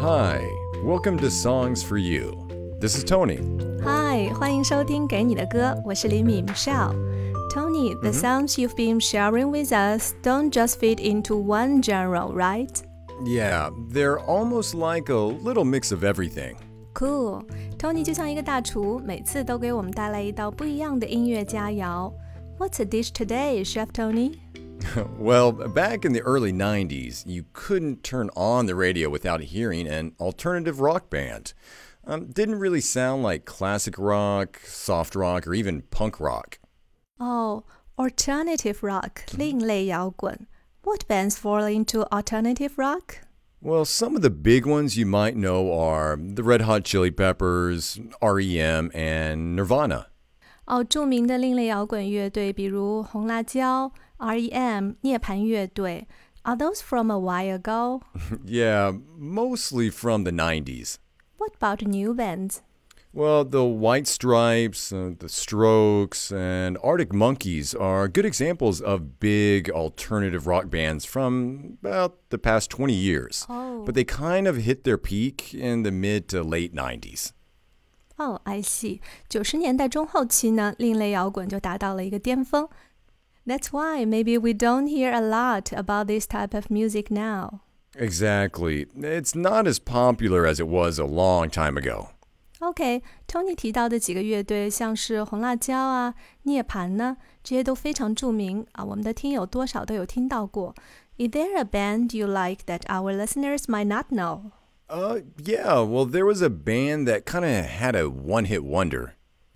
Hi, welcome to Songs for You. This is Tony. Hi，欢迎收听《给你的歌》，我是李敏 Michelle。Tony, the songs you've been sharing with us don't just fit into one genre, right? Yeah, they're almost like a little mix of everything. Cool. Tony 就像一个大厨，每次都给我们带来一道不一样的音乐佳肴。What's a dish today, Chef Tony? well, back in the early 90s, you couldn't turn on the radio without hearing an alternative rock band. Um, didn't really sound like classic rock, soft rock, or even punk rock. Oh, alternative rock, 另类摇滚. What bands fall into alternative rock? Well, some of the big ones you might know are the Red Hot Chili Peppers, REM, and Nirvana. 哦，着名的另类摇滚乐队，比如红辣椒、 REM、涅槃乐队。Are those from a while ago? yeah, mostly from the 90s. What about new bands? Well, the White Stripes, uh, the Strokes, and Arctic Monkeys are good examples of big alternative rock bands from about the past 20 years. Oh. But they kind of hit their peak in the mid to late 90s. 哦、oh,，I see。九十年代中后期呢，另类摇滚就达到了一个巅峰。 That's why maybe we don't hear a lot about this type of music now. Exactly. It's not as popular as it was a long time ago. OK，Tony、okay, 提到的几个乐队，像是红辣椒啊、涅槃呢，这些都非常着名啊，我们的听友多少都有听到过。Is there a band you like that our listeners might not know? Uh, yeah. Well, there was a band that kind of had a one-hit wonder.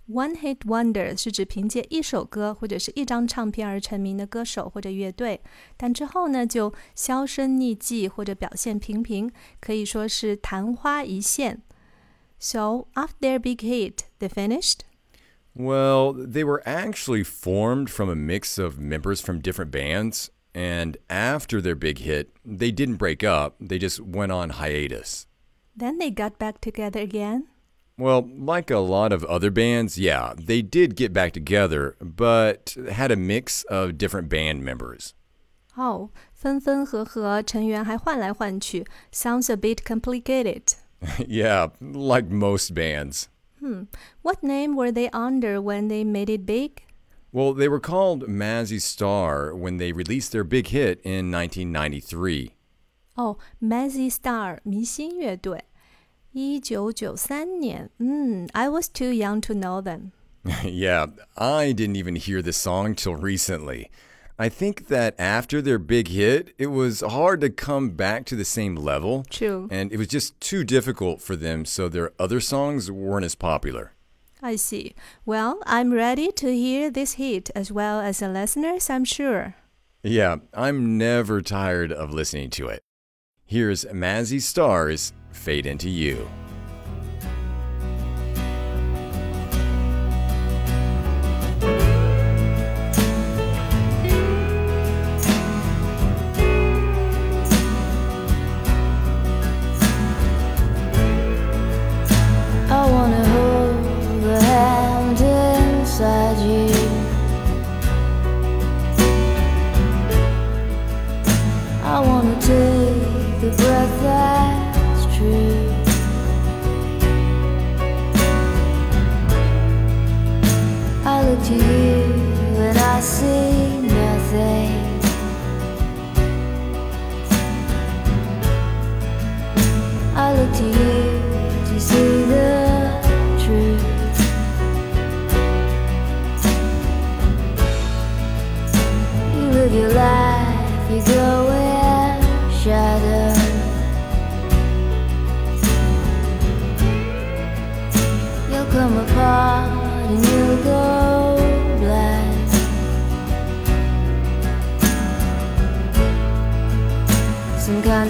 One hit wonder 是指凭借一首歌或者是一张唱片而成名的歌手或者乐队，但之后呢就销声匿迹或者表现平平，可以说是昙花一现。So after their big hit, they finished. Well, they were actually formed from a mix of members from different bands. And after their big hit, they didn't break up, they just went on hiatus. Then they got back together again? Well, like a lot of other bands, yeah, they did get back together, but had a mix of different band members. Oh, 分分合合，成员还换来换去，sounds a bit complicated. yeah, like most bands. Hmm. What name were they under when they made it big? Well, they were called Mazzy Star when they released their big hit in 1993. Oh, Mazzy Star 明星乐队， 一九九三年。嗯，I was too young to know them. yeah, I didn't even hear this song till recently. I think that after their big hit, it was hard to come back to the same level. True. And it was just too difficult for them, so their other songs weren't as popular. I see. Well, I'm ready to hear this hit as well as the listeners, I'm sure. Yeah, I'm never tired of listening to it. Here's Mazzy Star's Fade Into You.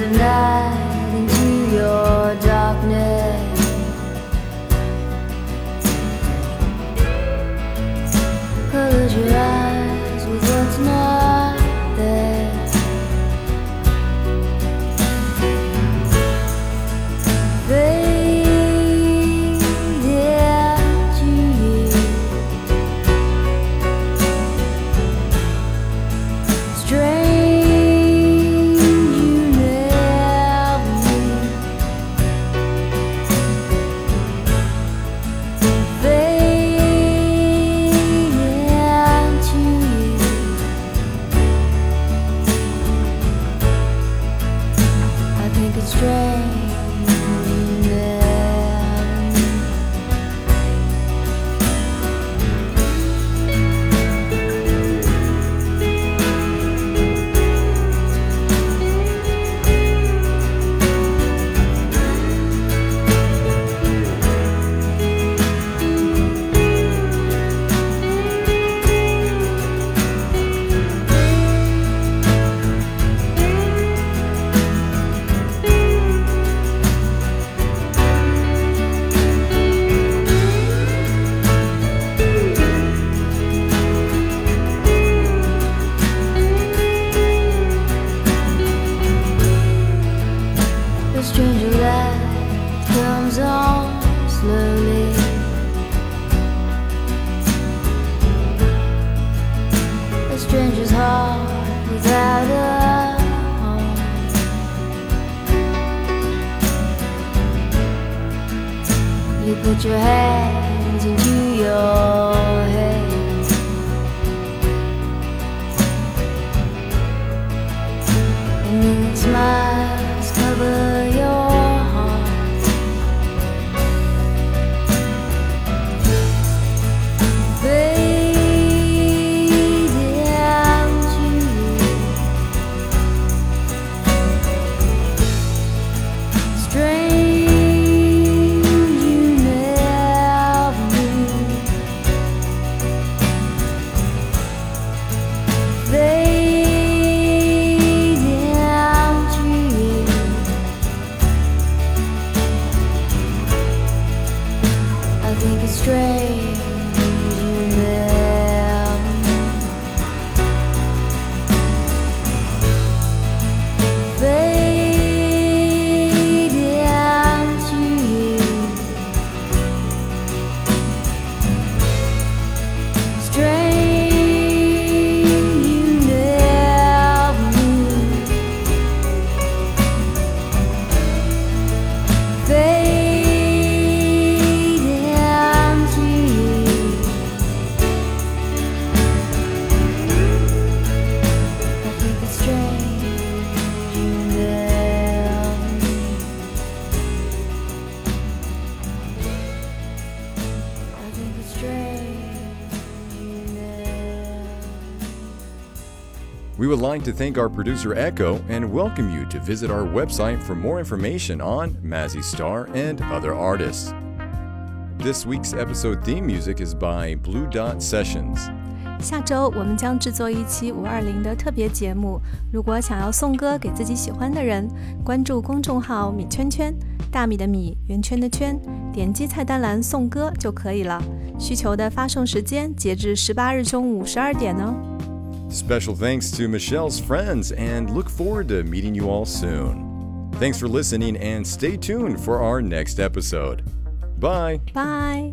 and I put your hands I We would like to thank our producer Echo and welcome you to visit our website for more information on Mazzy Star and other artists. This week's episode theme music is by Blue Dot Sessions. 下周我们将制作一期五二零的特别节目。如果想要送歌给自己喜欢的人，关注公众号“米圈圈”，大米的米，圆圈的圈，点击菜单栏送歌就可以了。需求的发送时间截至十八日中午十二点哦。 Special thanks to Michelle's friends and look forward to meeting you all soon. Thanks for listening and stay tuned for our next episode. Bye. Bye。